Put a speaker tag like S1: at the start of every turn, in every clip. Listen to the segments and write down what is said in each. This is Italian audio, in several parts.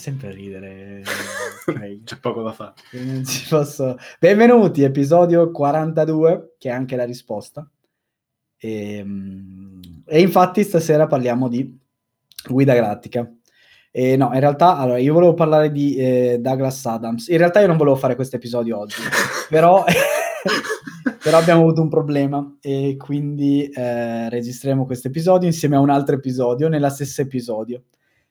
S1: sempre ridere.
S2: C'è poco da fare.
S1: Posso... Benvenuti, episodio 42, che è anche la risposta. E, ehm, e infatti stasera parliamo di guida galattica. E no, in realtà, allora, io volevo parlare di eh, Douglas Adams. In realtà io non volevo fare questo episodio oggi, però, però abbiamo avuto un problema e quindi eh, registreremo questo episodio insieme a un altro episodio, nella stessa episodio.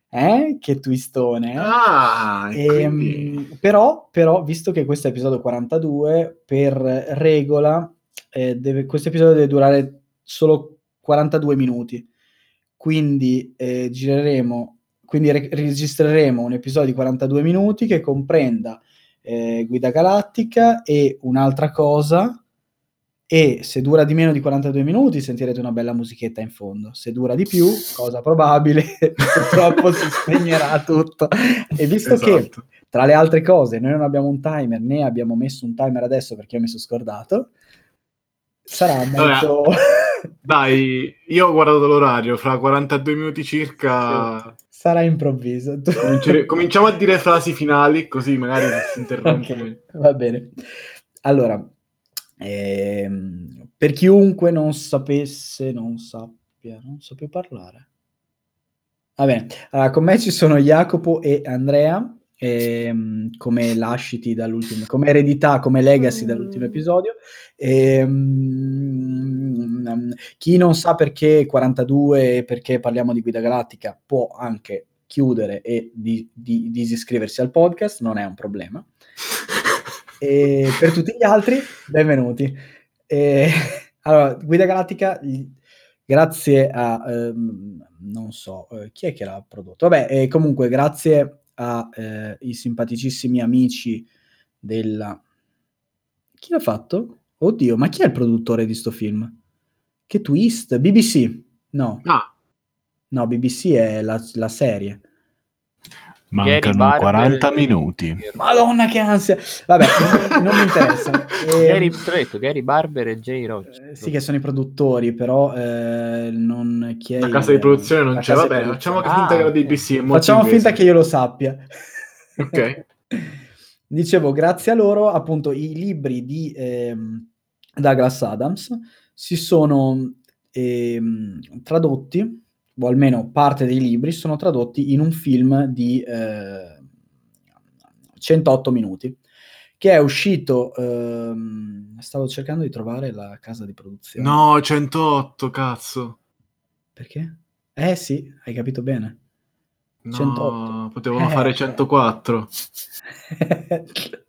S1: Eh? Che twistone. Eh?
S2: Ah,
S1: e, ehm, però, però, visto che questo è episodio 42, per regola, eh, deve, questo episodio deve durare solo 42 minuti. Quindi eh, gireremo, quindi re- registreremo un episodio di 42 minuti che comprenda eh, Guida Galattica e un'altra cosa e se dura di meno di 42 minuti sentirete una bella musichetta in fondo. Se dura di più, cosa probabile, purtroppo si spegnerà tutto. E visto esatto. che tra le altre cose noi non abbiamo un timer né abbiamo messo un timer adesso perché io mi sono scordato, sarà molto...
S2: Dai, io ho guardato l'orario, fra 42 minuti circa...
S1: Sarà improvviso.
S2: Cominciamo a dire frasi finali, così magari si interrompe. Okay,
S1: va bene. Allora, eh, per chiunque non sapesse, non sappia, non so più parlare. Va bene, allora, con me ci sono Jacopo e Andrea, ehm, come lasciti dall'ultimo, come eredità, come legacy dall'ultimo episodio. Ehm, chi non sa perché 42 e perché parliamo di Guida Galattica può anche chiudere e di, di, disiscriversi al podcast, non è un problema. E per tutti gli altri, benvenuti. E, allora, Guida Galattica, grazie a, ehm, non so, eh, chi è che l'ha prodotto? Vabbè, eh, comunque, grazie ai eh, simpaticissimi amici della... Chi l'ha fatto? Oddio, ma chi è il produttore di sto film? Che twist? BBC? No.
S2: Ah.
S1: No, BBC è la, la serie.
S3: Mancano 40 minuti.
S1: Madonna che ansia. Vabbè, non, non mi interessa.
S4: E, Gary, detto, Gary Barber e Jay Roach.
S1: Eh, sì, che sono i produttori, però eh, non chi è
S2: La casa il, di produzione non c'è. Vabbè, facciamo ah, finta che la BBC
S1: Facciamo finta che io lo sappia.
S2: Ok.
S1: Dicevo, grazie a loro, appunto, i libri di eh, Douglas Adams si sono eh, tradotti o almeno parte dei libri, sono tradotti in un film di eh, 108 minuti, che è uscito... Ehm, stavo cercando di trovare la casa di produzione.
S2: No, 108, cazzo.
S1: Perché? Eh sì, hai capito bene.
S2: No, 108. potevano eh. fare 104.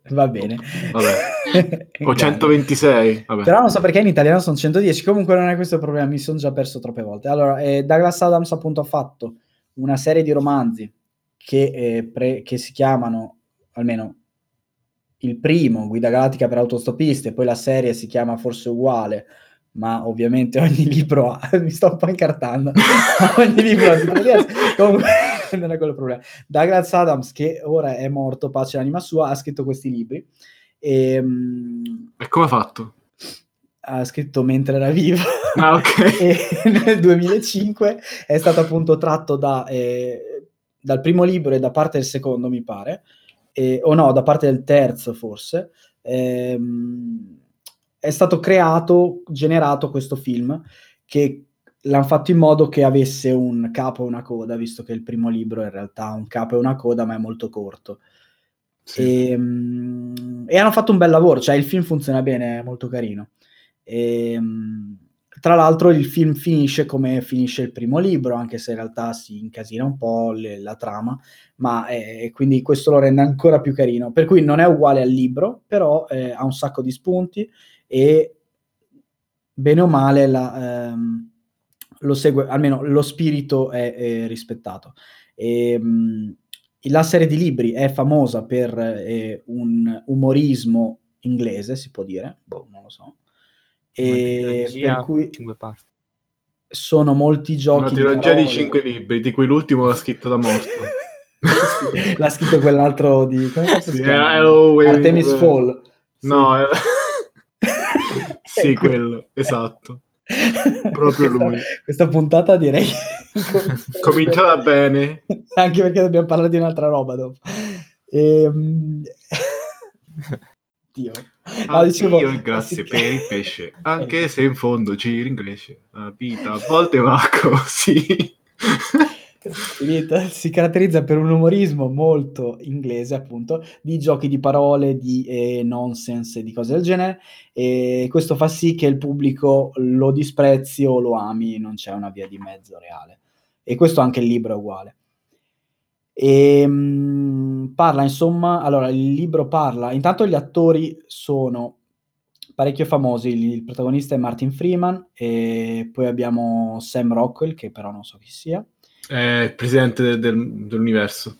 S1: Va bene.
S2: Vabbè. o 126. Vabbè.
S1: Però non so perché in italiano sono 110. Comunque non è questo il problema, mi sono già perso troppe volte. Allora, eh, Douglas Adams appunto ha fatto una serie di romanzi che, eh, pre- che si chiamano, almeno il primo, Guida Galattica per autostopiste, poi la serie si chiama forse uguale, ma ovviamente ogni libro ha, mi sto un po' incartando, ogni libro ha comunque non è quello il problema. Douglas Adams, che ora è morto, pace l'anima sua, ha scritto questi libri. E,
S2: ehm, e come ha fatto?
S1: Ha scritto mentre era vivo.
S2: Ah, ok.
S1: nel 2005 è stato appunto tratto da, eh, dal primo libro e da parte del secondo, mi pare, eh, o no, da parte del terzo forse. Ehm, è stato creato, generato questo film che l'hanno fatto in modo che avesse un capo e una coda, visto che il primo libro in realtà ha un capo e una coda, ma è molto corto. Sì. E, um, e, hanno fatto un bel lavoro, cioè il film funziona bene, è molto carino. E, um, tra l'altro il film finisce come finisce il primo libro, anche se in realtà si incasina un po' le, la trama, ma eh, quindi questo lo rende ancora più carino. Per cui non è uguale al libro, però eh, ha un sacco di spunti e bene o male la, ehm, lo segue, almeno lo spirito è, è rispettato. E, ehm, mh, la serie di libri è famosa per eh, un umorismo inglese, si può dire, boh, non lo so. E per cui sono molti giochi.
S2: Una trilogia di, di cinque libri, di cui l'ultimo l'ha scritto da morto.
S1: l'ha scritto quell'altro di come
S2: si chiama?
S1: Artemis Fall.
S2: No, sì, quello, esatto. Proprio
S1: questa,
S2: lui.
S1: Questa puntata direi
S2: cominciata bene.
S1: Anche perché dobbiamo parlare di un'altra roba dopo. Ehm...
S2: Dio. No, dicevo, Dio grazie per il pesce, anche se in fondo ci ringresce. La vita a volte va così.
S1: Si caratterizza per un umorismo molto inglese, appunto, di giochi di parole, di eh, nonsense e di cose del genere. E questo fa sì che il pubblico lo disprezzi o lo ami, non c'è una via di mezzo reale. E questo anche il libro è uguale. E, ehm, mh, parla insomma, allora il libro parla, intanto gli attori sono parecchio famosi, il protagonista è Martin Freeman e poi abbiamo Sam Rockwell che però non so chi sia.
S2: È il presidente del, dell'universo.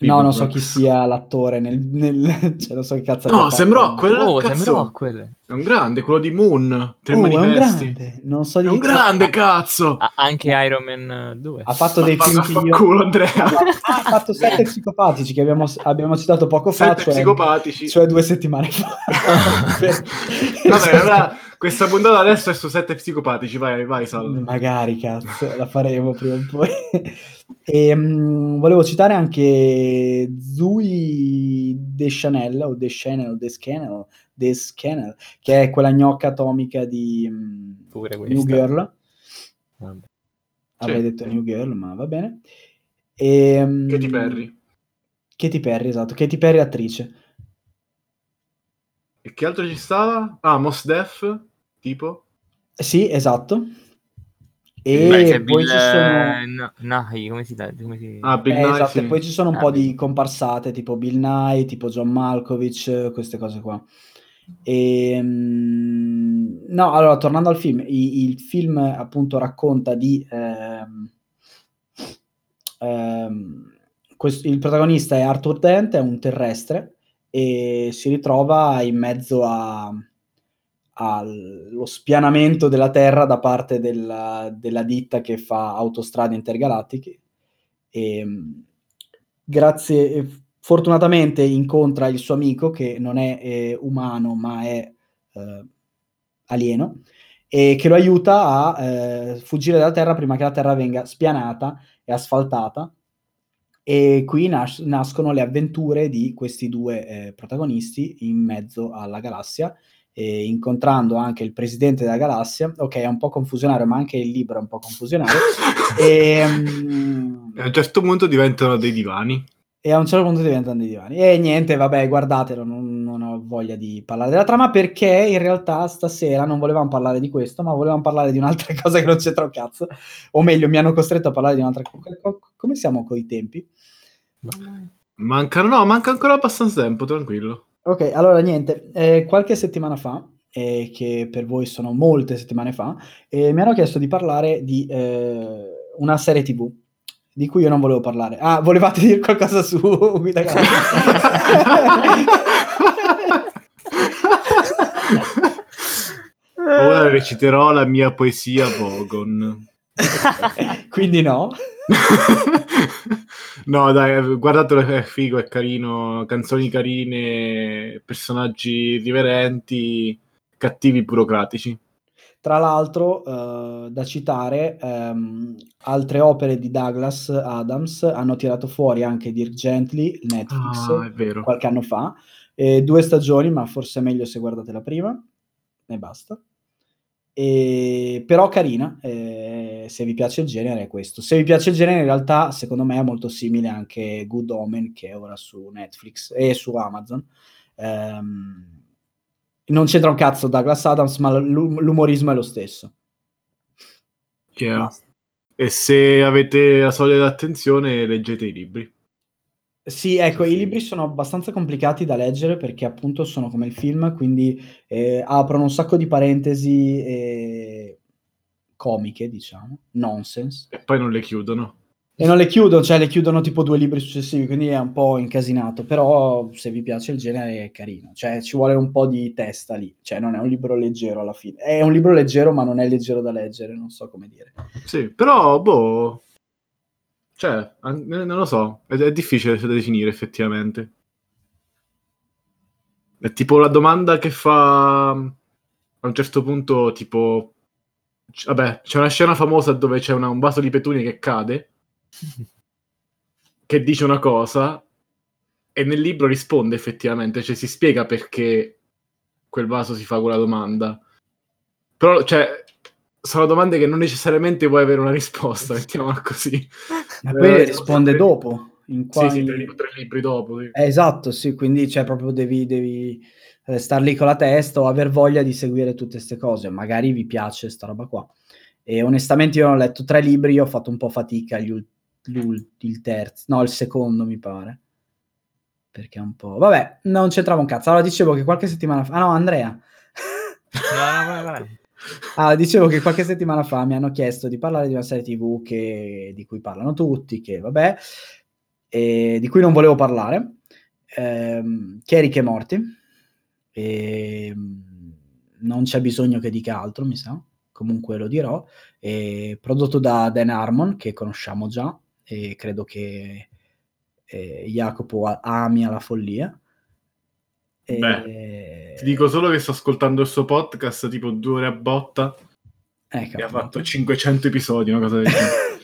S1: No, non so chi sia l'attore nel... nel... cioè, non so che cazzo
S2: No, Sam Rockwell,
S4: oh,
S2: cazzo.
S4: Sam Rockwell.
S2: È un grande, quello di Moon. Tre
S1: oh, è un
S2: manifesti.
S1: grande. Non so di
S2: è un grande, cazzo.
S4: Ah, anche Iron Man 2.
S1: Ha fatto dei film
S2: fa culo, Andrea.
S1: ha fatto sette psicopatici che abbiamo, abbiamo citato poco fa.
S2: Sette
S1: cioè,
S2: psicopatici.
S1: Cioè due settimane fa.
S2: Vabbè, allora questa puntata adesso è su sette psicopatici. Vai, vai, Salvo.
S1: Magari, cazzo, la faremo prima o poi. E, um, volevo citare anche Zui Deschanel o Deschanel o Deschanel, Deschanel che è quella gnocca atomica di um, New Girl. Vabbè. Avrei sì. detto New Girl, ma va bene. E, um,
S2: Katy Perry.
S1: Katy Perry, esatto. Katy Perry attrice.
S2: E che altro ci stava? Ah, Mos Def, tipo?
S1: Sì, esatto.
S4: E Beh, poi Bill, ci sono... Nahi, come si dice? Come si...
S2: Ah, Bill
S1: eh,
S2: Nye,
S1: esatto,
S2: sì.
S1: e poi ci sono un
S4: Ah,
S1: po'
S4: Bill.
S1: di comparsate, tipo Bill Nye, tipo John Malkovich, queste cose qua. E, mm, no, allora, tornando al film, i- il film appunto racconta di... ehm, ehm, quest- il protagonista è Arthur Dent, è un terrestre e si ritrova in mezzo allo spianamento della Terra da parte della, della ditta che fa autostrade intergalattiche e grazie fortunatamente incontra il suo amico che non è eh, umano ma è eh, alieno e che lo aiuta a eh, fuggire dalla Terra prima che la Terra venga spianata e asfaltata e qui nas- nascono le avventure di questi due eh, protagonisti in mezzo alla galassia e incontrando anche il presidente della galassia. Ok, è un po' confusionario, ma anche il libro è un po' confusionario. e,
S2: E a un certo punto diventano dei divani.
S1: E a un certo punto diventano dei divani. E niente, vabbè, guardatelo, non, non ho voglia di parlare della trama perché in realtà stasera non volevamo parlare di questo, ma volevamo parlare di un'altra cosa che non c'entra un cazzo. O meglio, mi hanno costretto a parlare di un'altra cosa. Come siamo coi tempi?
S2: Mancano, no, manca ancora abbastanza tempo, tranquillo.
S1: Ok, allora niente, eh, qualche settimana fa, eh, che per voi sono molte settimane fa, eh, mi hanno chiesto di parlare di eh, una serie TV di cui io non volevo parlare. Ah, volevate dire qualcosa su Guida
S2: Ora reciterò la mia poesia Vogon.
S1: Quindi no.
S2: no, dai, guardatelo, è figo, è carino, canzoni carine, personaggi riverenti, cattivi burocratici.
S1: Tra l'altro, eh, da citare, ehm, altre opere di Douglas Adams hanno tirato fuori anche Dirk Gently, Netflix,
S2: Ah,
S1: qualche anno fa, eh, due stagioni, ma forse è meglio se guardate la prima, e basta. E, però carina, eh, se vi piace il genere è questo. Se vi piace il genere, in realtà, secondo me è molto simile anche Good Omen, che è ora su Netflix e su Amazon. Ehm, non c'entra un cazzo Douglas Adams, ma l'um- l'umorismo è lo stesso.
S2: Chiaro.
S1: Basta.
S2: E se avete la soglia d'attenzione, leggete i libri.
S1: Sì, ecco,
S2: Sì.
S1: i libri sono abbastanza complicati da leggere perché appunto sono come il film, quindi eh, aprono un sacco di parentesi eh, comiche, diciamo, nonsense,
S2: E poi non le chiudono.
S1: E non le chiudono, cioè le chiudono tipo due libri successivi, quindi è un po' incasinato, però se vi piace il genere è carino, cioè ci vuole un po' di testa lì, cioè non è un libro leggero alla fine, è un libro leggero ma non è leggero da leggere, non so come dire.
S2: Sì, però, boh... Cioè, non lo so, è, è difficile da definire effettivamente. È tipo la domanda che fa a un certo punto, tipo, vabbè, c'è una scena famosa dove c'è una, un vaso di petunia che cade, che dice una cosa, e nel libro risponde effettivamente, cioè si spiega perché quel vaso si fa quella domanda. Però, cioè, sono domande che non necessariamente vuoi avere una risposta, mettiamola così.
S1: Ma poi eh, risponde tre... dopo. In
S2: qua... Sì, sì, tre, tre libri dopo. Sì.
S1: Eh, esatto, sì, quindi cioè, proprio devi, devi star lì con la testa o aver voglia di seguire tutte queste cose. Magari vi piace sta roba qua. E onestamente io ho letto tre libri, io ho fatto un po' fatica gli il terzo, no, il secondo mi pare. Perché è un po'... Vabbè, non c'entrava un cazzo. Allora dicevo che qualche settimana fa... Ah no, Andrea. No, vai, vai. Ah, dicevo che qualche settimana fa mi hanno chiesto di parlare di una serie TV che, di cui parlano tutti, che vabbè, e di cui non volevo parlare, ehm, che è Rick e Morti. E, ehm, non c'è bisogno che dica altro, mi sa, comunque lo dirò. E, prodotto da Dan Harmon, che conosciamo già, e credo che eh, Jacopo ami alla follia.
S2: Beh, ti dico solo che sto ascoltando il suo podcast tipo due ore a botta ecco, e ha fatto 500 episodi, una cosa del genere.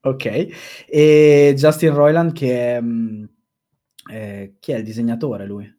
S1: ok, e Justin Roiland che è, mm, eh, chi è il disegnatore lui?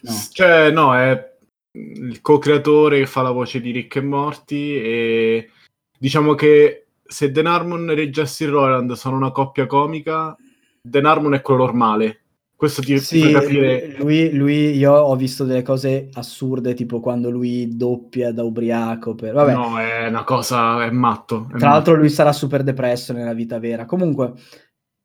S2: No. Cioè, no, è il co-creatore che fa la voce di Rick e Morty e diciamo che se Den Harmon e Justin Roiland sono una coppia comica, Den Harmon è quello normale questo ti,
S1: sì,
S2: fa capire.
S1: Lui, lui, io ho visto delle cose assurde, tipo quando lui doppia da ubriaco. Per... Vabbè.
S2: No, è una cosa, è matto. È
S1: Tra
S2: matto.
S1: l'altro, lui sarà super depresso nella vita vera. Comunque,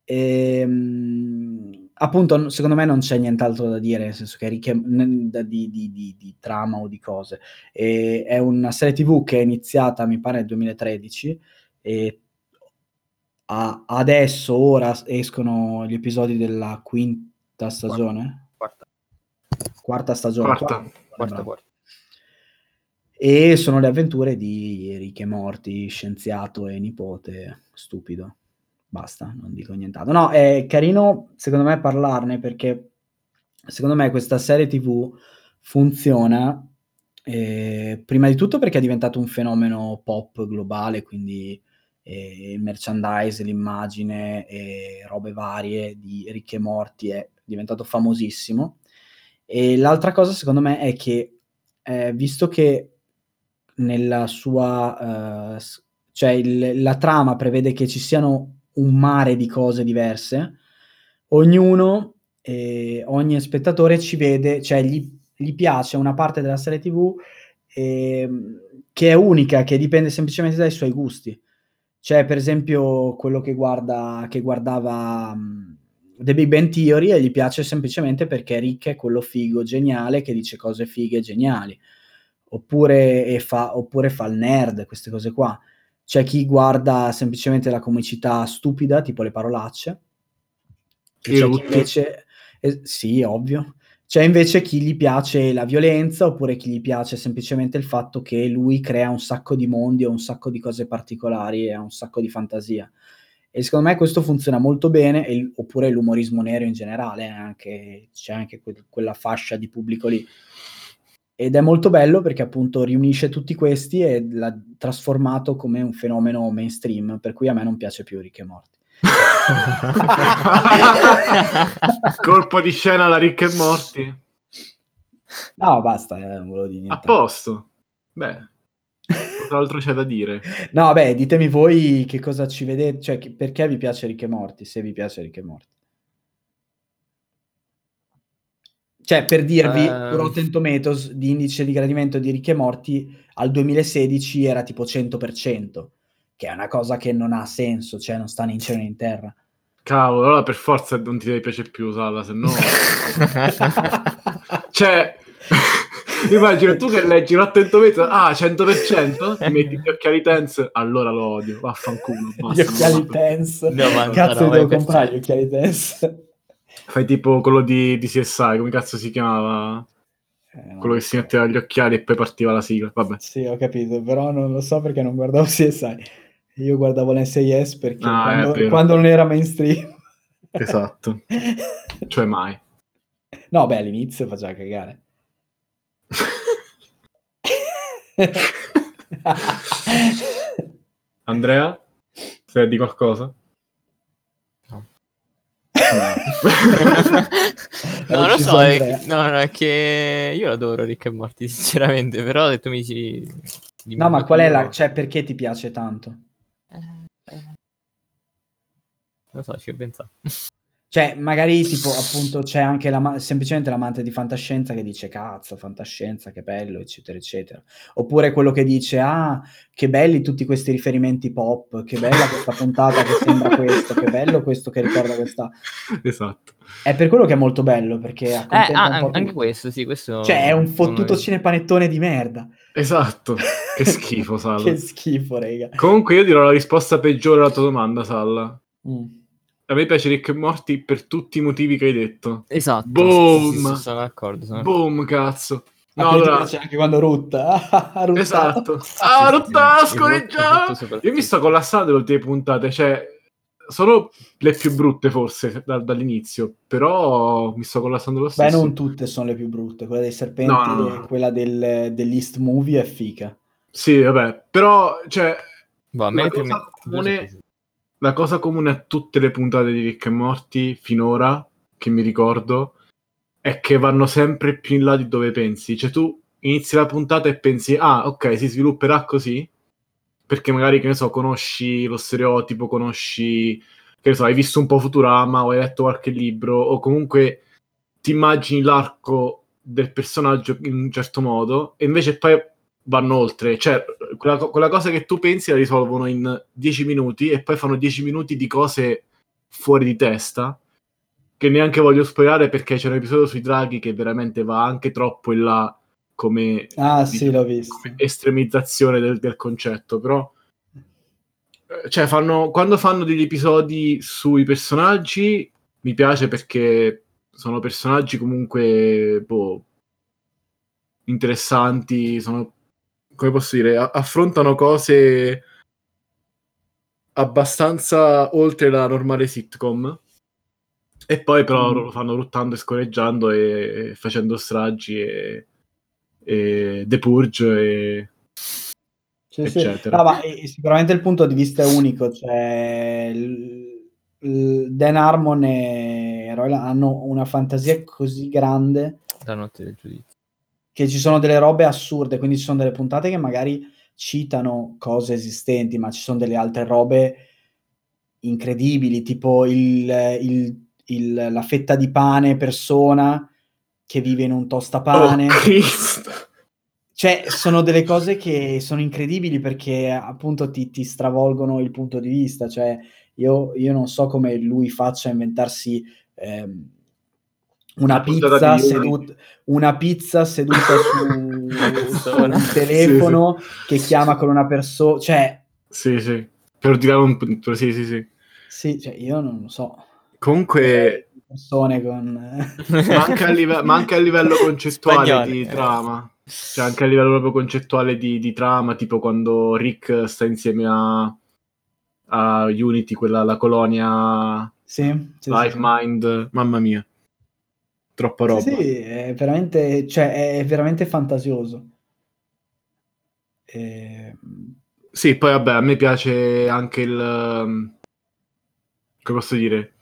S1: ehm, appunto, secondo me non c'è nient'altro da dire, nel senso che è ricche di, di, di, di, trama o di cose. E è una serie TV che è iniziata, mi pare, nel 2013 e a, adesso, ora, escono gli episodi della quinta stagione?
S4: Quarta.
S1: Quarta stagione.
S2: Quarta. Quarta, quarta, quarta.
S1: E sono le avventure di Rick e Morti, scienziato e nipote, stupido. Basta, non dico nient'altro. No, è carino secondo me parlarne perché secondo me questa serie TV funziona eh, prima di tutto perché è diventato un fenomeno pop globale, quindi eh, il merchandise, l'immagine e robe varie di Ricche Morti è diventato famosissimo. E l'altra cosa, secondo me, è che eh, visto che nella sua, uh, cioè il, la trama prevede che ci siano un mare di cose diverse, ognuno, eh, ogni spettatore ci vede, cioè gli, gli piace una parte della serie TV eh, che è unica, che dipende semplicemente dai suoi gusti. Cioè, per esempio, quello che, guarda, che guardava um, The Big Bang Theory e gli piace semplicemente perché Rick è quello figo, geniale, che dice cose fighe geniali. Oppure fa, oppure fa il nerd, queste cose qua. C'è chi guarda semplicemente la comicità stupida, tipo le parolacce. C'è chi invece... Eh, sì, ovvio. C'è invece chi gli piace la violenza oppure chi gli piace semplicemente il fatto che lui crea un sacco di mondi o un sacco di cose particolari e ha un sacco di fantasia. E secondo me questo funziona molto bene, e, oppure l'umorismo nero in generale, anche, c'è anche que- quella fascia di pubblico lì. Ed è molto bello perché appunto riunisce tutti questi e l'ha trasformato come un fenomeno mainstream, per cui a me non piace più Rick e Morty.
S2: Colpo di scena la Rick e Morty.
S1: No, basta, eh, non volevo dire
S2: niente. A posto. Beh, cos'altro c'è da dire?
S1: No, beh, ditemi voi che cosa ci vedete, cioè perché vi piace Rick e Morty, se vi piace Rick e Morty. Cioè, per dirvi, uh... Rotten Tomatoes di indice di gradimento di Rick e Morty al 2016 era tipo 100% che è una cosa che non ha senso, cioè non sta né in cielo né in terra.
S2: Cavolo, allora per forza non ti deve piacere più usarla, se no... cioè, immagino tu che leggi l'attento mezzo, ah, 100%, ti metti gli occhiali tense, allora lo odio, vaffanculo.
S1: Basta, gli occhiali tense, no, cazzo no, devo comprare gli occhiali tense.
S2: Fai tipo quello di, di CSI, come cazzo si chiamava? Eh, quello che si metteva gli occhiali e poi partiva la sigla, vabbè.
S1: Sì, ho capito, però non lo so perché non guardavo CSI. Io guardavo l'NCIS perché ah, quando, quando, non era mainstream.
S2: Esatto. cioè mai.
S1: No, beh, all'inizio faceva cagare.
S2: Andrea? Sai di qualcosa?
S4: No. no, lo so, è, no, no, è che io adoro Rick e Morty, sinceramente, però ho detto mi si...
S1: No, ma qual è la... cioè, perché ti piace tanto?
S4: Non so, ci ho pensato.
S1: Cioè, magari tipo, appunto, c'è anche la, semplicemente l'amante di fantascienza che dice cazzo, fantascienza, che bello, eccetera, eccetera. Oppure quello che dice, ah, che belli tutti questi riferimenti pop, che bella questa puntata che sembra questo, che bello questo che ricorda questa...
S2: Esatto.
S1: È per quello che è molto bello, perché
S4: eh, ah, anche tutto. questo, sì, questo...
S1: Cioè, è un fottuto cinepanettone di merda.
S2: Esatto. Che schifo, Salla.
S1: che schifo, raga.
S2: Comunque io dirò la risposta peggiore alla tua domanda, Salla. Mm a me piace Rick e Morty per tutti i motivi che hai detto.
S4: Esatto.
S2: Boom!
S4: Sì, sì, sono d'accordo. Sono
S2: Boom, cazzo.
S1: No, allora... piace anche quando rutta.
S2: esatto. Ah, rutta, scorreggiato. Io mi sto collassando le ultime puntate, cioè sono le più brutte forse da, dall'inizio, però mi sto collassando lo stesso.
S1: Beh, non tutte sono le più brutte, quella dei serpenti no, no, no. quella del, dell'East Movie è fica.
S2: Sì, vabbè, però, cioè...
S4: Boh, a me
S2: la cosa comune a tutte le puntate di Rick e Morty finora, che mi ricordo, è che vanno sempre più in là di dove pensi. Cioè tu inizi la puntata e pensi, ah, ok, si svilupperà così, perché magari, che ne so, conosci lo stereotipo, conosci, che ne so, hai visto un po' Futurama o hai letto qualche libro, o comunque ti immagini l'arco del personaggio in un certo modo, e invece poi vanno oltre. Cioè, quella, quella, cosa che tu pensi la risolvono in 10 minuti e poi fanno 10 minuti di cose fuori di testa. Che neanche voglio spoilerare perché c'è un episodio sui draghi che veramente va anche troppo in là come,
S1: ah, sì, l'ho visto.
S2: estremizzazione del, del concetto. Però, eh, cioè, fanno, quando fanno degli episodi sui personaggi, mi piace perché sono personaggi comunque boh, interessanti, sono come posso dire, affrontano cose abbastanza oltre la normale sitcom. E poi però mm. lo fanno ruttando e scorreggiando e, e facendo stragi e, e The Purge e
S1: sì, eccetera. Sì. No, ma sicuramente il punto di vista è unico, cioè il, il Dan Harmon e Roy hanno una fantasia così grande
S4: la notte del giudizio
S1: che ci sono delle robe assurde, quindi ci sono delle puntate che magari citano cose esistenti, ma ci sono delle altre robe incredibili, tipo il, il, il, la fetta di pane persona che vive in un tostapane.
S2: Oh,
S1: cioè, sono delle cose che sono incredibili perché appunto ti, ti stravolgono il punto di vista. Cioè, io, io, non so come lui faccia a inventarsi ehm, una pizza, sedut- una pizza seduta su, su un telefono sì, sì. che chiama con una persona, cioè...
S2: Sì, sì, per dire un punto, sì, sì, sì.
S1: Sì, cioè io non lo so.
S2: Comunque...
S1: Persone con...
S2: ma, anche a live- ma anche a livello concettuale Spagnoli, di eh. trama. Cioè anche a livello proprio concettuale di, di trama, tipo quando Rick sta insieme a, a Unity, quella, la colonia...
S1: Sì, sì
S2: Life
S1: sì.
S2: Mind, mamma mia troppa roba.
S1: Sì, sì è, veramente, cioè, è veramente fantasioso. E...
S2: Sì, poi vabbè, a me piace anche il... Um, come posso dire?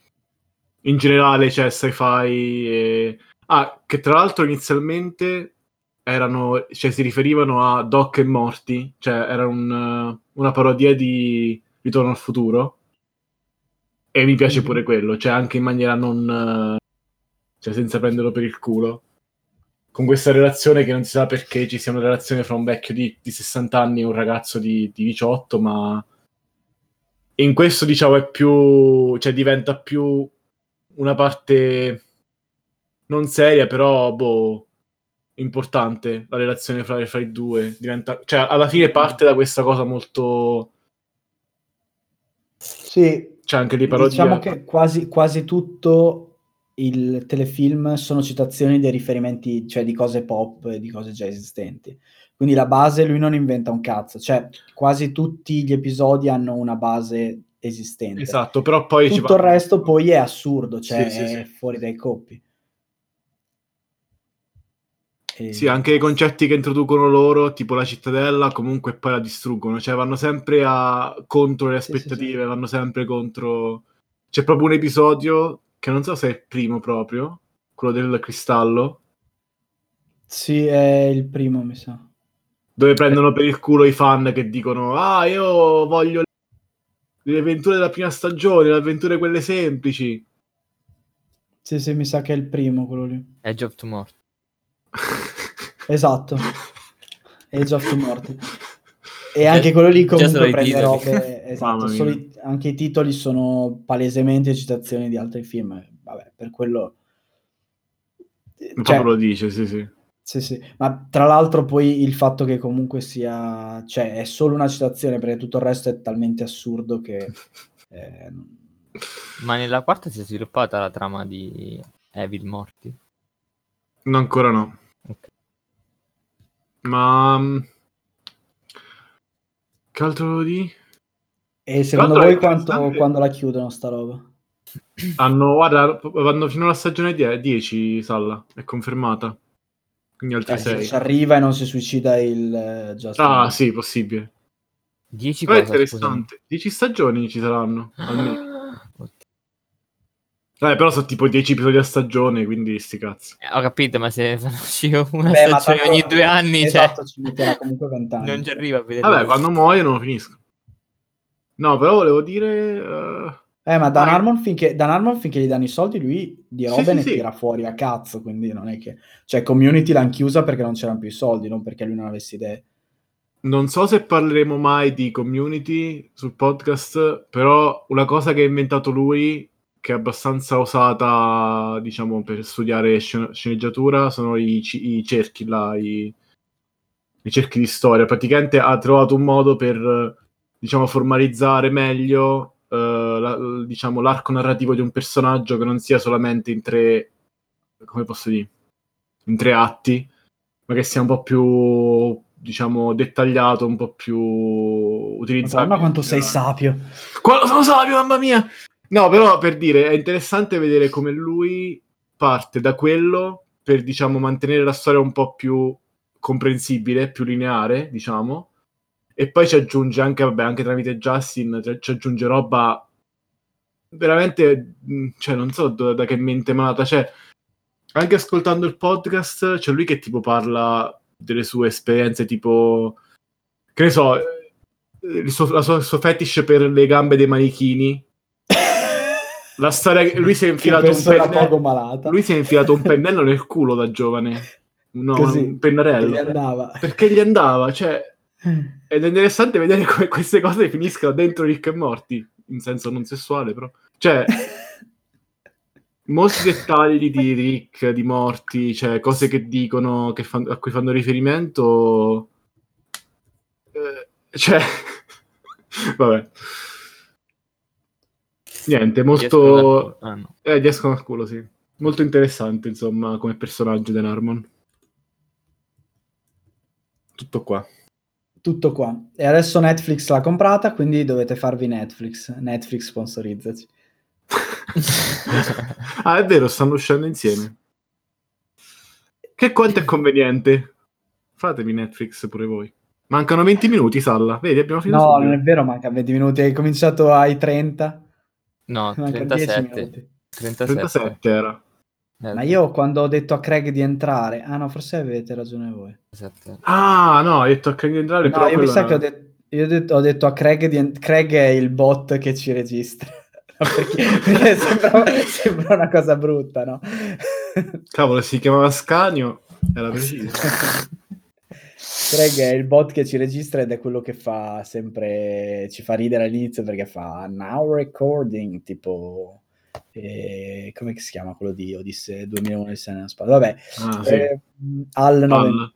S2: In generale c'è sci-fi e... Ah, che tra l'altro inizialmente erano, cioè si riferivano a Doc e Morti, cioè era un, una parodia di Ritorno al futuro. E mi piace mm-hmm. pure quello, cioè anche in maniera non cioè senza prenderlo per il culo. Con questa relazione che non si sa perché ci sia una relazione fra un vecchio di, di 60 anni e un ragazzo di, di 18, ma in questo diciamo è più, cioè diventa più una parte non seria, però boh, importante la relazione fra, fra i due. Diventa, cioè alla fine parte da questa cosa molto...
S1: Sì,
S2: c'è anche di parodia.
S1: Diciamo che quasi, quasi tutto il telefilm sono citazioni dei riferimenti, cioè di cose pop e di cose già esistenti. Quindi la base lui non inventa un cazzo, cioè quasi tutti gli episodi hanno una base esistente.
S2: Esatto, però poi
S1: tutto il resto poi è assurdo, cioè sì, sì, sì. fuori dai coppi.
S2: E... Sì, anche i concetti che introducono loro, tipo la cittadella, comunque poi la distruggono, cioè vanno sempre a... contro le aspettative, vanno sempre contro... C'è proprio un episodio, che non so se è il primo proprio, quello del cristallo.
S1: Sì, è il primo, mi sa.
S2: Dove prendono per il culo i fan che dicono, ah, io voglio le avventure della prima stagione, le avventure quelle semplici.
S1: Sì, sì, mi sa che è il primo quello lì.
S4: Edge of Tomorrow.
S1: esatto. Age of Tomorrow. E anche quello lì comunque prende robe... esatto, i, anche i titoli sono palesemente citazioni di altri film. Vabbè, per quello...
S2: Cioè, lo dice, sì, sì.
S1: Sì, sì, ma tra l'altro poi il fatto che comunque sia, cioè è solo una citazione perché tutto il resto è talmente assurdo che... Eh...
S4: Ma nella quarta si è sviluppata la trama di Evil Morti?
S2: No, ancora no. Okay. Ma... Mm, che altro di?
S1: E secondo voi quanto, quando la chiudono sta roba?
S2: Hanno, guarda, vanno fino alla stagione 10, Salla, è confermata. Quindi altri 6.
S1: Eh, ci arriva e non si suicida il
S2: uh, Ah, sì, possibile.
S4: 10 cosa,
S2: interessante. 10 stagioni ci saranno. Almeno. Eh, però sono tipo 10 episodi a stagione, quindi sti cazzi.
S4: Eh, ho capito, ma se fanno una Beh, stagione ogni due anni, cioè,
S1: esatto, cioè... ci metterà comunque 20 anni.
S4: Non ci arriva a vedere.
S2: Vabbè, quando muoiono finisco. No, però volevo dire... Uh...
S1: Eh, ma Dan Harmon, finché, Dan Harmon finché gli danno i soldi, lui di robe sì, ne sì, tira sì. fuori a cazzo, quindi non è che... Cioè, Community l'hanno chiusa perché non c'erano più i soldi, non perché lui non avesse idee.
S2: Non so se parleremo mai di Community sul podcast, però una cosa che ha inventato lui, che è abbastanza osata, diciamo, per studiare sceneggiatura, sono i, i cerchi là, i, i cerchi di storia. Praticamente ha trovato un modo per, diciamo, formalizzare meglio uh, la, diciamo, l'arco narrativo di un personaggio che non sia solamente in tre, come posso dire, in tre atti, ma che sia un po' più, diciamo, dettagliato, un po' più utilizzato.
S1: Ma quanto sei sapio.
S2: Quanto sono sapio, mamma mia! No, però per dire, è interessante vedere come lui parte da quello per, diciamo, mantenere la storia un po' più comprensibile, più lineare, diciamo, e poi ci aggiunge anche, vabbè, anche tramite Justin, ci aggiunge roba veramente, mm, cioè non so da, da che mente malata, cioè anche ascoltando il podcast c'è lui che tipo parla delle sue esperienze, tipo, che ne so, il suo, la sua, suo fetish per le gambe dei manichini. La storia lui si è infilato un pennello. Lui si è infilato un pennello nel culo da giovane. No, Così, un pennarello. Gli andava. Perché gli andava, cioè ed è interessante vedere come queste cose finiscono dentro Rick e Morti, in senso non sessuale, però. Cioè, molti dettagli di Rick, di Morti, cioè cose che dicono, che fan, a cui fanno riferimento. Eh, cioè, vabbè. Niente, molto... Ah, no. Eh, gli escono al culo, sì. Molto interessante, insomma, come personaggio di Narmon. Tutto qua
S1: tutto qua. E adesso Netflix l'ha comprata, quindi dovete farvi Netflix. Netflix sponsorizzaci.
S2: ah, è vero, stanno uscendo insieme. Che quanto è conveniente. Fatemi Netflix pure voi. Mancano 20 minuti, Salla. Vedi, abbiamo finito.
S1: No, subito. non è vero, manca 20 minuti. Hai cominciato ai 30.
S4: No, 37.
S2: 37. 37 era.
S1: Eh, Ma io quando ho detto a Craig di entrare, ah no, forse avete ragione voi.
S2: Esatto. Ah no, hai detto a Craig di entrare.
S1: No, io mi sa che ho, de- io ho, detto, ho detto a Craig di en- Craig è il bot che ci registra. perché, perché sembra, sembra, una cosa brutta, no?
S2: Cavolo, si chiamava Scanio, era preciso.
S1: Craig è il bot che ci registra ed è quello che fa sempre, ci fa ridere all'inizio perché fa now recording, tipo come si chiama quello di Odisse 2001 nel nella spada? Vabbè, ah, sì. eh, al 9.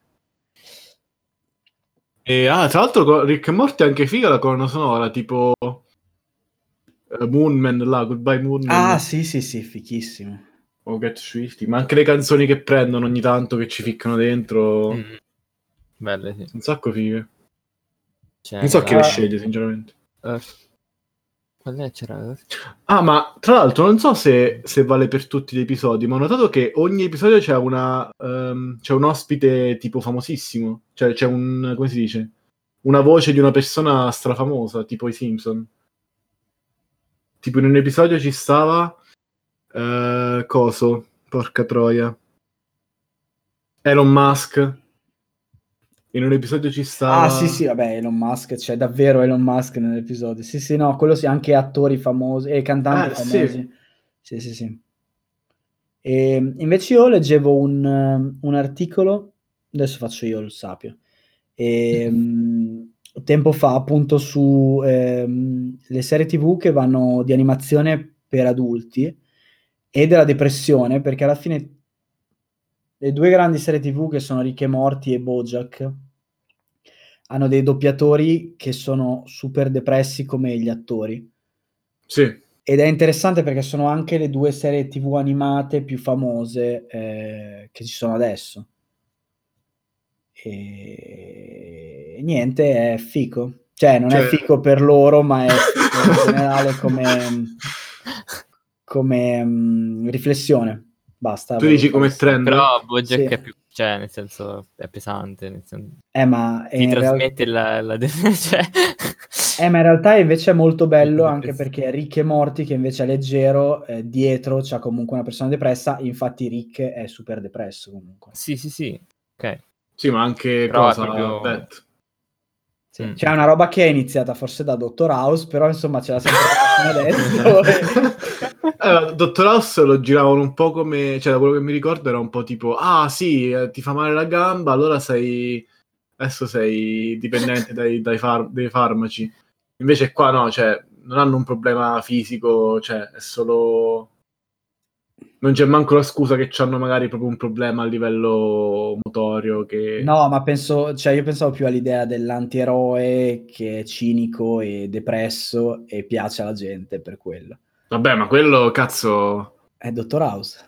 S2: E, ah, tra l'altro Rick e Morty anche figa la colonna sonora, tipo uh, Moonman, là, Goodbye Moonman.
S1: Ah, sì, sì, sì, fichissimo.
S2: O Get Swifty, ma anche le canzoni che prendono ogni tanto che ci ficcano dentro. Mm.
S4: Belle, sì.
S2: Un sacco fighe. Cioè, non so chi le sceglie, sinceramente. Uh, Ah, ma tra l'altro non so se, se, vale per tutti gli episodi, ma ho notato che ogni episodio c'è, una, um, c'è un ospite tipo famosissimo. Cioè c'è un... come si dice? Una voce di una persona strafamosa, tipo i Simpson. Tipo in un episodio ci stava... Uh, coso? Porca troia. Elon Musk in un episodio ci sta.
S1: Ah, sì, sì, vabbè, Elon Musk, c'è davvero Elon Musk nell'episodio. Sì, sì, no, quello sì, anche attori famosi e cantanti eh, famosi. Sì, sì, sì. sì. E invece io leggevo un, un, articolo, adesso faccio io il sapio, e, um, tempo fa appunto su ehm, le serie tv che vanno di animazione per adulti e della depressione, perché alla fine le due grandi serie tv che sono Ricche Morti e Bojack hanno dei doppiatori che sono super depressi come gli attori.
S2: Sì.
S1: Ed è interessante perché sono anche le due serie tv animate più famose eh, che ci sono adesso. E... niente, è fico. Cioè, non cioè... è fico per loro, ma è fico in generale come, come um, riflessione. Basta.
S2: Tu dici come trend?
S4: Però Bojack sì. è più, cioè, nel senso, è pesante, nel senso...
S1: Eh, ma...
S4: Ti trasmette real... la... la... cioè...
S1: Eh, ma in realtà invece è molto bello anche perché Rick e Morty, che invece è leggero, eh, dietro c'ha comunque una persona depressa, infatti Rick è super depresso comunque.
S4: Sì, sì, sì, ok.
S2: Sì, ma anche però cosa... Proprio...
S1: Sì. Mm. C'è una roba che è iniziata forse da Dottor House, però insomma ce l'ha sempre adesso.
S2: allora, Dottor House lo giravano un po' come, cioè da quello che mi ricordo era un po' tipo, ah sì, eh, ti fa male la gamba, allora sei, adesso sei dipendente dai, dai, far... dai farmaci. Invece qua no, cioè non hanno un problema fisico, cioè è solo non c'è manco la scusa che hanno magari proprio un problema a livello motorio. Che...
S1: No, ma penso, cioè io pensavo più all'idea dell'antieroe che è cinico e depresso e piace alla gente per quello.
S2: Vabbè, ma quello cazzo.
S1: È Dottor House.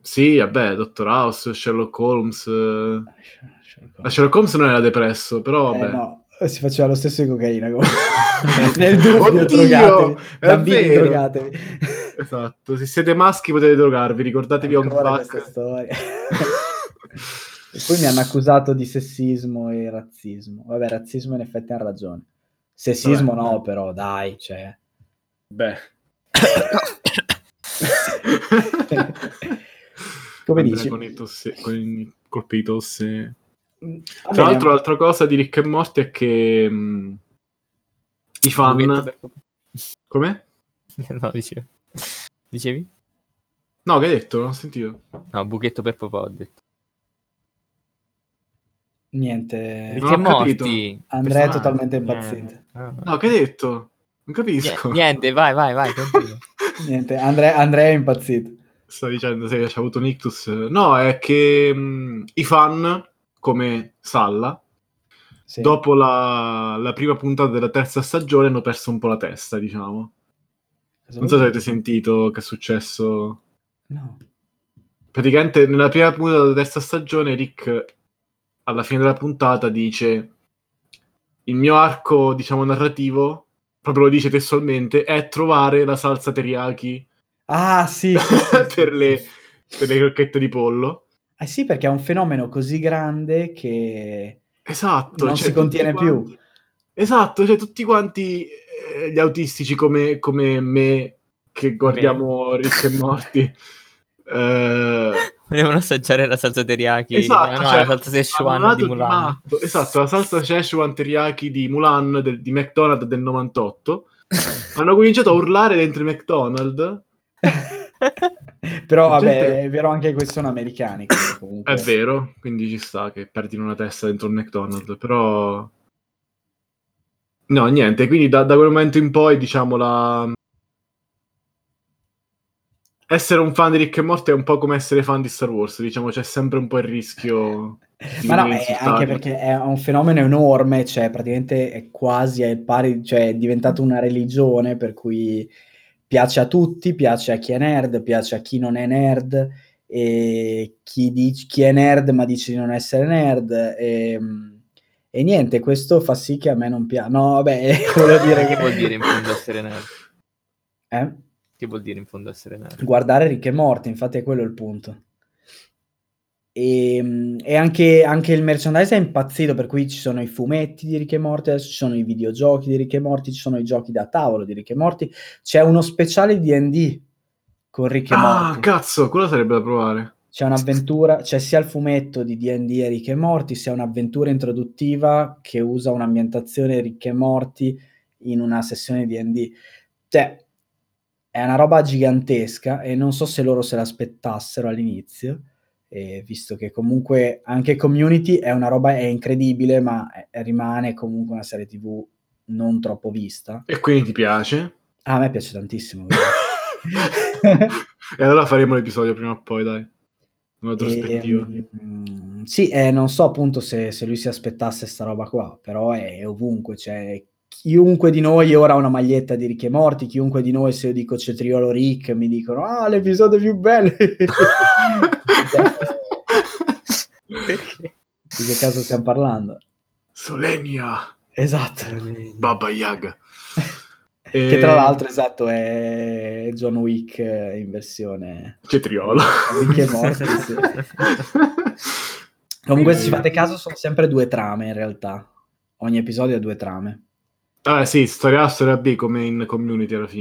S2: Sì, vabbè, Dottor House, Sherlock Holmes. Sherlock Holmes, Sherlock Holmes non era depresso, però eh, vabbè. Eh, no,
S1: si faceva lo stesso di cocaina. Nel dubbio, Oddio, drogatevi. Bambini, drogatevi.
S2: Esatto, se siete maschi potete drogarvi, ricordatevi un questa storia.
S1: e poi mi hanno accusato di sessismo e razzismo. Vabbè, razzismo in effetti hanno ragione. Sessismo Vabbè. no, però dai, cioè...
S2: Beh.
S1: Come Andrea dici?
S2: Con i, tosse, con i colpi di tosse. Mm, Tra l'altro, l'altra cosa di Rick e Morty è che mh, mm, i fan... Come?
S4: no, dicevo. Dicevi?
S2: No, che hai detto? Non ho sentito.
S4: No, buchetto per papà ho detto.
S1: Niente.
S4: Non morti.
S1: Andrea è totalmente impazzito.
S2: No, che hai detto? Non capisco.
S4: Niente, vai, vai, vai.
S1: Niente, Andrea, Andrea è impazzito.
S2: Sto dicendo se c'è avuto un ictus. No, è che mh, i fan, come Salla, sì. dopo la, la prima puntata della terza stagione hanno perso un po' la testa, diciamo. Non so se avete sentito che è successo.
S1: No.
S2: Praticamente nella prima puntata della terza stagione Rick alla fine della puntata dice il mio arco, diciamo, narrativo, proprio lo dice testualmente, è trovare la salsa teriyaki.
S1: Ah, sì.
S2: per, le, per le crocchette di pollo.
S1: Eh sì, perché è un fenomeno così grande che
S2: esatto,
S1: non cioè, si contiene più.
S2: Esatto, cioè tutti quanti eh, gli autistici come, come me che guardiamo Beh. Ricchi e Morti.
S4: eh... Volevano assaggiare la salsa teriyaki,
S2: esatto,
S4: no, cioè, la salsa Szechuan di Mulan.
S2: Di esatto, la salsa Szechuan teriyaki di Mulan del, di McDonald's del 98. Hanno cominciato a urlare dentro i McDonald's.
S1: Però vabbè, gente... è vero anche che questi sono americani.
S2: Comunque. È vero, quindi ci sta che perdino una testa dentro un McDonald's, però No, niente, quindi da, da quel momento in poi, diciamo, la... Essere un fan di Rick e Morty è un po' come essere fan di Star Wars, diciamo, c'è sempre un po' il rischio...
S1: Ma no, è anche perché è un fenomeno enorme, cioè praticamente è quasi ai pari, cioè è diventato una religione per cui piace a tutti, piace a chi è nerd, piace a chi non è nerd, e chi, dice, chi è nerd ma dice di non essere nerd. E, ehm, e niente, questo fa sì che a me non piace. No, vabbè,
S4: voglio dire che vuol dire in fondo essere nerd.
S1: Eh?
S4: Che vuol dire in fondo essere nerd?
S1: Guardare Rick e Morty, infatti è quello il punto. E, ehm, e anche, anche, il merchandise è impazzito, per cui ci sono i fumetti di Rick e Morty, adesso ci sono i videogiochi di Rick e Morty, ci sono i giochi da tavolo di Rick e Morty, c'è uno speciale di D&D con Rick e
S2: ah,
S1: Morty.
S2: Ah, cazzo, quello sarebbe da provare.
S1: C'è un'avventura, c'è sia il fumetto di D&D e Rick e Morty, sia un'avventura introduttiva che usa un'ambientazione Rick e Morty in una sessione di D&D. Cioè, è una roba gigantesca e non so se loro se l'aspettassero all'inizio, eh, visto che comunque anche Community è una roba è incredibile, ma è, rimane comunque una serie TV non troppo vista.
S2: E quindi ti piace?
S1: Ah, a me piace tantissimo.
S2: e allora faremo l'episodio prima o poi, dai. Una
S1: prospettiva. E, mm, sì, eh, non so appunto se, se, lui si aspettasse sta roba qua, però è, è ovunque, cioè chiunque di noi ora ha una maglietta di Rick e Morti, chiunque di noi se io dico cetriolo Rick mi dicono ah l'episodio più bello Perché? di che caso stiamo parlando?
S2: Solenia.
S1: Esatto.
S2: Baba Yaga.
S1: Che tra l'altro esatto è John Wick in versione
S2: cetriolo
S1: Rick e Morti sì. comunque se ci fate caso sono sempre due trame in realtà. Ogni episodio ha due trame
S2: Ah sì, storia A, storia B come in community alla fine.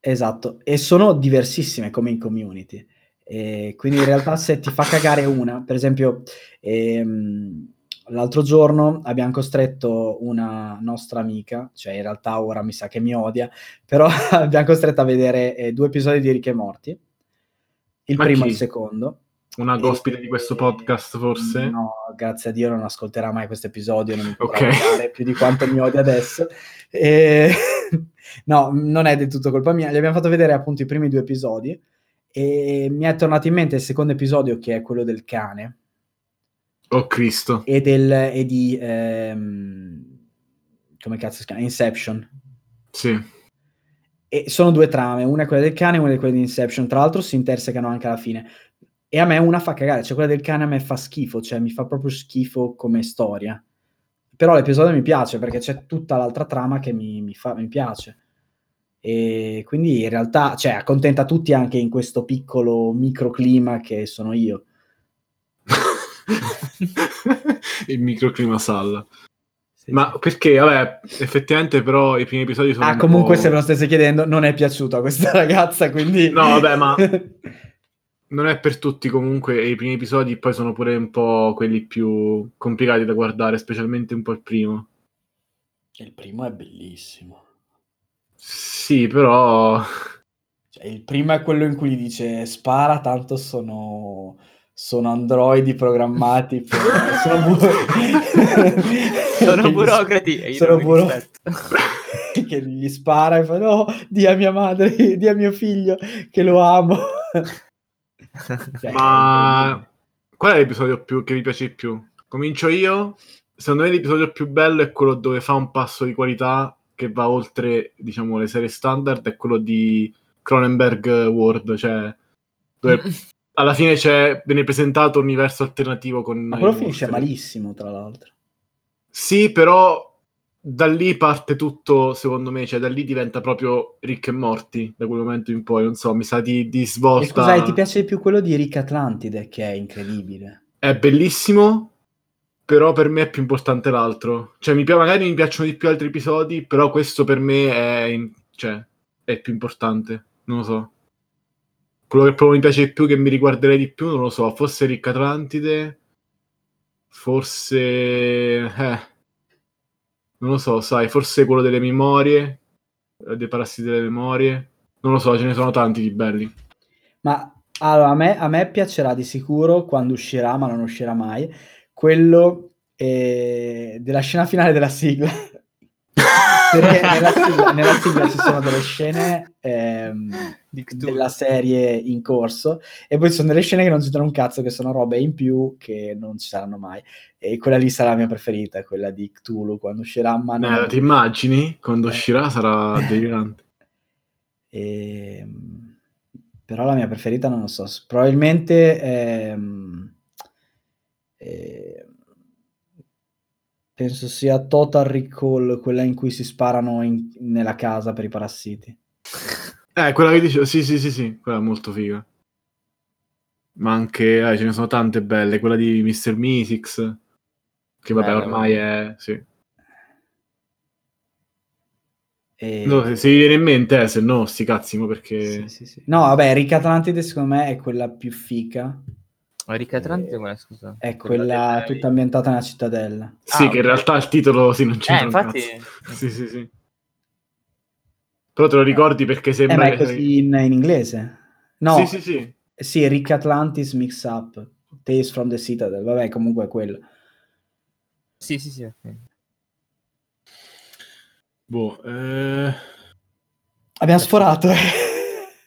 S1: Esatto, e sono diversissime come in community. E quindi in realtà se ti fa cagare una, per esempio ehm, l'altro giorno abbiamo costretto una nostra amica, cioè in realtà ora mi sa che mi odia, però abbiamo costretto a vedere eh, due episodi di Ricche Morti, il Ma primo e il secondo.
S2: Una ospite di questo podcast, forse?
S1: No, grazie a Dio non ascolterà mai questo episodio, non mi potrà okay. più di quanto mi odia adesso. E... no, non è del tutto colpa mia. Gli abbiamo fatto vedere appunto i primi due episodi e mi è tornato in mente il secondo episodio che è quello del cane.
S2: Oh Cristo.
S1: E, del, e di... Ehm... come cazzo si chiama? Inception.
S2: Sì.
S1: E sono due trame, una è quella del cane e una è quella di Inception. Tra l'altro si intersecano anche alla fine. E a me una fa cagare, cioè quella del cane a me fa schifo, cioè mi fa proprio schifo come storia. Però l'episodio mi piace perché c'è tutta l'altra trama che mi, mi, fa, mi piace. E quindi in realtà, cioè, accontenta tutti anche in questo piccolo microclima che sono io.
S2: Il microclima salla. Sì. Ma perché, vabbè, effettivamente però i primi episodi sono...
S1: Ah, comunque se me lo stesse chiedendo, non è piaciuto a questa ragazza, quindi...
S2: No, vabbè, ma non è per tutti comunque, i primi episodi poi sono pure un po' quelli più complicati da guardare, specialmente un po' il primo.
S1: Il primo è bellissimo.
S2: Sì, però...
S1: Cioè, il primo è quello in cui dice spara, tanto sono, sono androidi programmati per... sono,
S4: bu- sono burocrati.
S1: sono burocrati. che gli spara e fa no, di a mia madre, di a mio figlio, che lo amo.
S2: Cioè, Ma qual è l'episodio più, che vi piace di più? Comincio io. Secondo me l'episodio più bello è quello dove fa un passo di qualità che va oltre, diciamo, le serie standard, è quello di Cronenberg World, cioè dove alla fine c'è, viene presentato un universo alternativo con...
S1: Ma quello finisce malissimo, tra l'altro.
S2: Sì, però da lì parte tutto, secondo me, cioè da lì diventa proprio Rick e Morti, da quel momento in poi, non so, mi sa di, di svolta. E
S1: scusai, ti piace di più quello di Rick Atlantide, che è incredibile.
S2: È bellissimo, però per me è più importante l'altro. Cioè, mi, magari mi piacciono di più altri episodi, però questo per me è, in, cioè, è più importante, non lo so. Quello che proprio mi piace di più, che mi riguarderei di più, non lo so, forse Rick Atlantide, forse... Eh non lo so, sai, forse quello delle memorie, eh, dei parassiti delle memorie. Non lo so, ce ne sono tanti di belli.
S1: Ma allora, a me, a me piacerà di sicuro quando uscirà, ma non uscirà mai, quello eh, della scena finale della sigla. Perché nella sigla, nella sigla, ci sono delle scene ehm, della serie in corso e poi ci sono delle scene che non c'entrano un cazzo, che sono robe in più che non ci saranno mai. E quella lì sarà la mia preferita, quella di Cthulhu quando uscirà. Ma
S2: non... eh, ti immagini? Quando eh. uscirà sarà delirante.
S1: e... Ehm, però la mia preferita non lo so, probabilmente... Ehm... Eh penso sia Total Recall, quella in cui si sparano in, nella casa per i parassiti.
S2: Eh, quella che dicevo, sì, sì, sì, sì, quella è molto figa. Ma anche, eh, ce ne sono tante belle, quella di Mr. Mystics, che vabbè, Bello. ormai è, sì. E... No, se, vi viene in mente, eh, se no, sti cazzi, ma perché...
S1: Sì, sì, sì. No, vabbè, Rick Atlantide secondo me è quella più fica.
S4: Ma Rick Atlantide quella, scusa?
S1: È quella, quella tutta ambientata nella cittadella.
S2: Sì, ah, che in realtà il titolo sì, non c'è. Eh, infatti... Sì, sì, sì. Però te lo ricordi perché sembra...
S1: Eh, ma è così in, in inglese? No.
S2: Sì, sì, sì.
S1: Sì, Rick Atlantis Mix Up. Tales from the Citadel. Vabbè, comunque è quello.
S4: Sì, sì, sì.
S2: Boh, eh...
S1: Abbiamo sforato.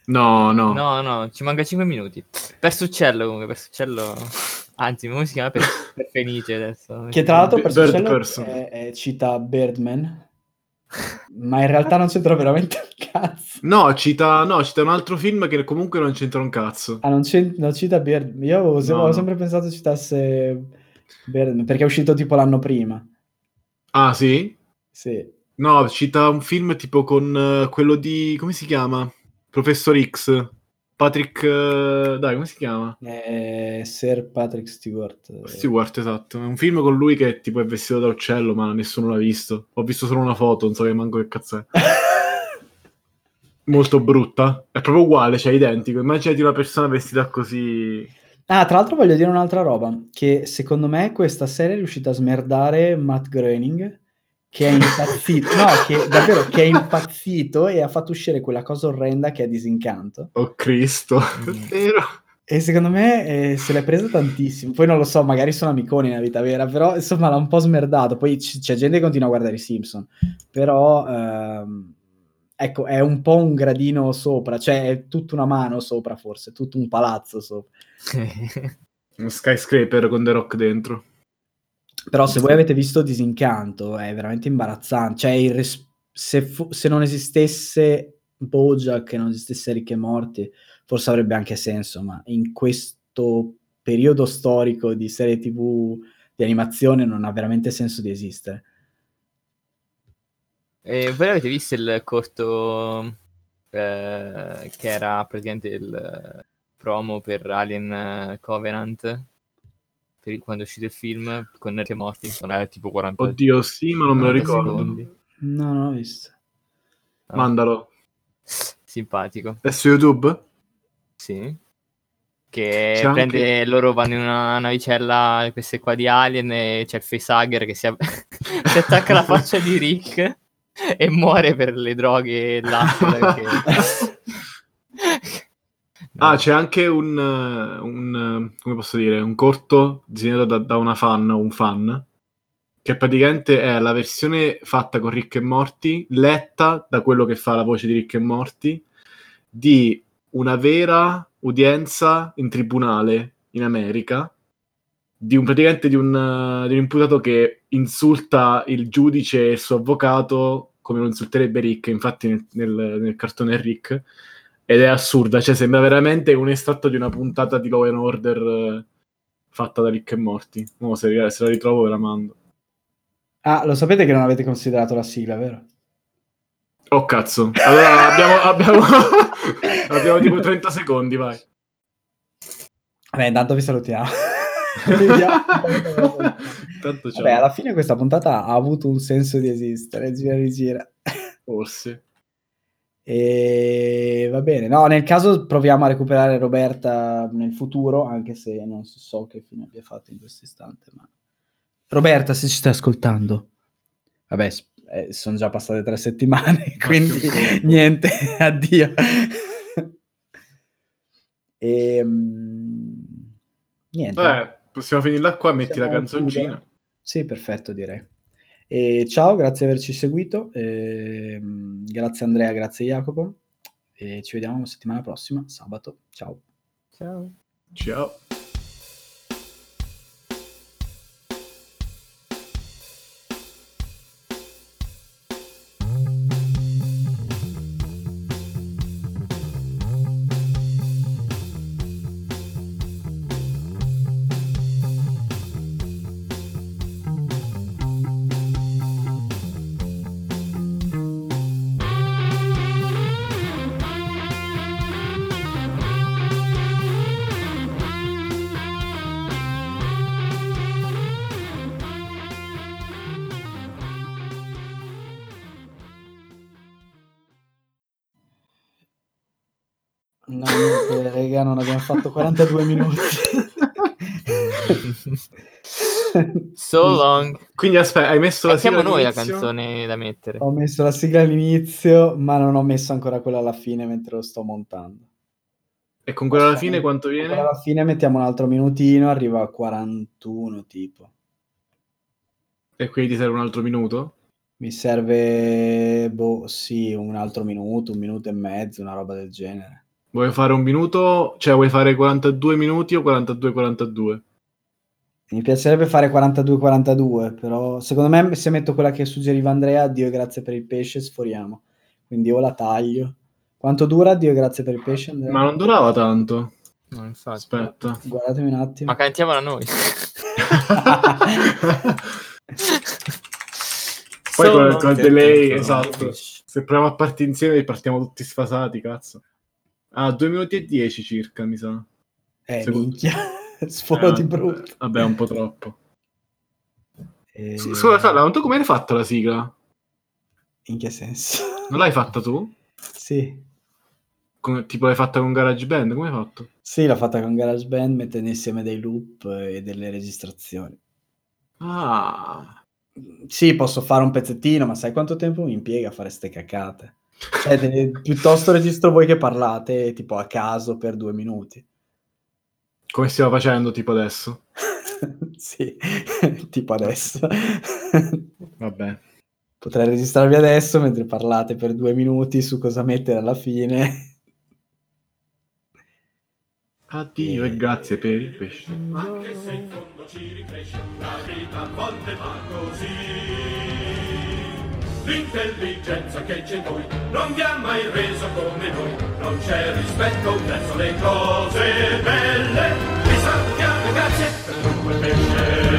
S2: no, no.
S4: No, no, ci manca 5 minuti. Per Succello comunque, per Succello... Anzi, come si chiama? Per, per Fenice adesso.
S1: Che tra l'altro per Succello è, è, cita Birdman. Ma in realtà non c'entra veramente un cazzo.
S2: No cita, no, cita un altro film che comunque non c'entra un cazzo.
S1: Ah, non, non cita Birdman. Io avevo, no, avevo no. sempre pensato citasse Birdman, perché è uscito tipo l'anno prima.
S2: Ah, sì?
S1: Sì.
S2: No, cita un film tipo con uh, quello di... come si chiama? Professor X. Patrick... Uh, dai, come si chiama?
S1: Eh, Sir Patrick Stewart.
S2: Stewart, esatto. È un film con lui che tipo è vestito da uccello, ma nessuno l'ha visto. Ho visto solo una foto, non so che manco che cazzo è. Molto brutta. È proprio uguale, cioè identico. Immaginati una persona vestita così...
S1: Ah, tra l'altro voglio dire un'altra roba, che secondo me questa serie è riuscita a smerdare Matt Groening che è impazzito, no, che davvero che è impazzito e ha fatto uscire quella cosa orrenda che è disincanto.
S2: Oh Cristo, mm. vero.
S1: E secondo me eh, se l'è presa tantissimo. Poi non lo so, magari sono amiconi nella vita vera, però insomma l'ha un po' smerdato. Poi c- c'è gente che continua a guardare i Simpson, però ehm, ecco, è un po' un gradino sopra, cioè è tutta una mano sopra forse, tutto un palazzo sopra.
S2: un skyscraper con The Rock dentro.
S1: Però se voi avete visto Disincanto è veramente imbarazzante. Cioè, res- se, fu- se, non esistesse Bojack e non esistesse Ricche Morti, forse avrebbe anche senso, ma in questo periodo storico di serie tv di animazione non ha veramente senso di esistere.
S4: E voi avete visto il corto eh, che era praticamente il promo per Alien Covenant? Per quando è uscito il film con Neri morti, sono eh, tipo 40
S2: Oddio, sì, ma non me lo ricordo. Secondi.
S1: No, non ho visto.
S2: Ah. Mandalo.
S4: Simpatico.
S2: È su YouTube?
S4: Sì. Che c'è prende anche... loro vanno in una navicella, queste qua di Alien, e c'è il facehugger che si, a... si attacca alla faccia di Rick e muore per le droghe e l'acqua. che...
S2: Ah, c'è anche un, un, come posso dire, un corto disegnato da, da una fan o un fan, che praticamente è la versione fatta con Rick e Morty, letta da quello che fa la voce di Rick e Morty, di una vera udienza in tribunale in America, di un, praticamente di un, di un imputato che insulta il giudice e il suo avvocato come lo insulterebbe Rick, infatti nel, nel, nel cartone Rick, ed è assurda, cioè sembra veramente un estratto di una puntata di Law and Order eh, fatta da Rick e Morty. No, se, se la ritrovo ve la mando.
S1: Ah, lo sapete che non avete considerato la sigla, vero?
S2: Oh cazzo. Allora abbiamo, abbiamo, abbiamo tipo 30 secondi, vai.
S1: Vabbè, intanto vi salutiamo. Vabbè, alla fine questa puntata ha avuto un senso di esistere, gira rigira.
S2: Forse.
S1: E va bene, no, nel caso proviamo a recuperare Roberta nel futuro, anche se non so che fine abbia fatto in questo istante. Ma... Roberta, se ci stai ascoltando, vabbè, eh, sono già passate tre settimane, quindi niente, addio. e, um, niente.
S2: Beh, possiamo finirla qua, metti la canzoncina.
S1: Sì, perfetto, direi. E ciao, grazie di averci seguito. E, grazie Andrea, grazie Jacopo. E ci vediamo settimana prossima, sabato. Ciao.
S4: Ciao.
S2: Ciao.
S1: Non abbiamo fatto 42 minuti.
S4: so long.
S2: Quindi aspetta, hai messo la
S4: Mettiamo
S2: sigla
S4: noi la canzone da mettere.
S1: Ho messo la sigla all'inizio, ma non ho messo ancora quella alla fine mentre lo sto montando.
S2: E con quella alla fine quanto viene?
S1: alla fine mettiamo un altro minutino, arriva a 41 tipo.
S2: E quindi ti serve un altro minuto?
S1: Mi serve, boh, sì, un altro minuto, un minuto e mezzo, una roba del genere.
S2: Vuoi fare un minuto? Cioè, vuoi fare 42 minuti o 42-42?
S1: Mi piacerebbe fare 42-42, però secondo me se metto quella che suggeriva Andrea, Dio grazie per il pesce, sforiamo. Quindi o la taglio. Quanto dura Dio grazie per il pesce, Andrea?
S2: Ma non durava tanto.
S4: No, infatti.
S2: Aspetta.
S1: Guardatemi un attimo.
S4: Ma cantiamola noi.
S2: Poi con, il delay, esatto. Se proviamo a partire insieme partiamo tutti sfasati, cazzo. Ah, 2 minuti e 10 circa, mi sa.
S1: Eh,
S2: Secondo-
S1: minchia, sforo
S2: Eh,
S1: di brutto.
S2: Vabbè, un po' troppo.
S1: Eh,
S2: S- Scusa, Sala, tu come hai fatto la sigla?
S1: In che senso?
S2: Non l'hai fatta tu?
S1: sì.
S2: Come- tipo l'hai fatta con GarageBand? Come hai fatto?
S1: Sì, l'ho fatta con GarageBand mettendo insieme dei loop e delle registrazioni.
S2: Ah,
S1: Sì, posso fare un pezzettino, ma sai quanto tempo mi impiega a fare ste cacate? Cioè, te- piuttosto registro voi che parlate tipo a caso per due minuti.
S2: come stiamo facendo tipo adesso?
S1: sì, tipo adesso.
S2: Vabbè.
S1: Potrei registrarvi adesso mentre parlate per due minuti su cosa mettere alla fine.
S2: Addio e grazie per il pesce.
S5: Anche se in fondo ci ricresce, la vita a volte va così. L'intelligenza che c'è in voi non vi ha mai reso come noi, non c'è rispetto verso le cose belle. Vi salutiamo, grazie per il pesce.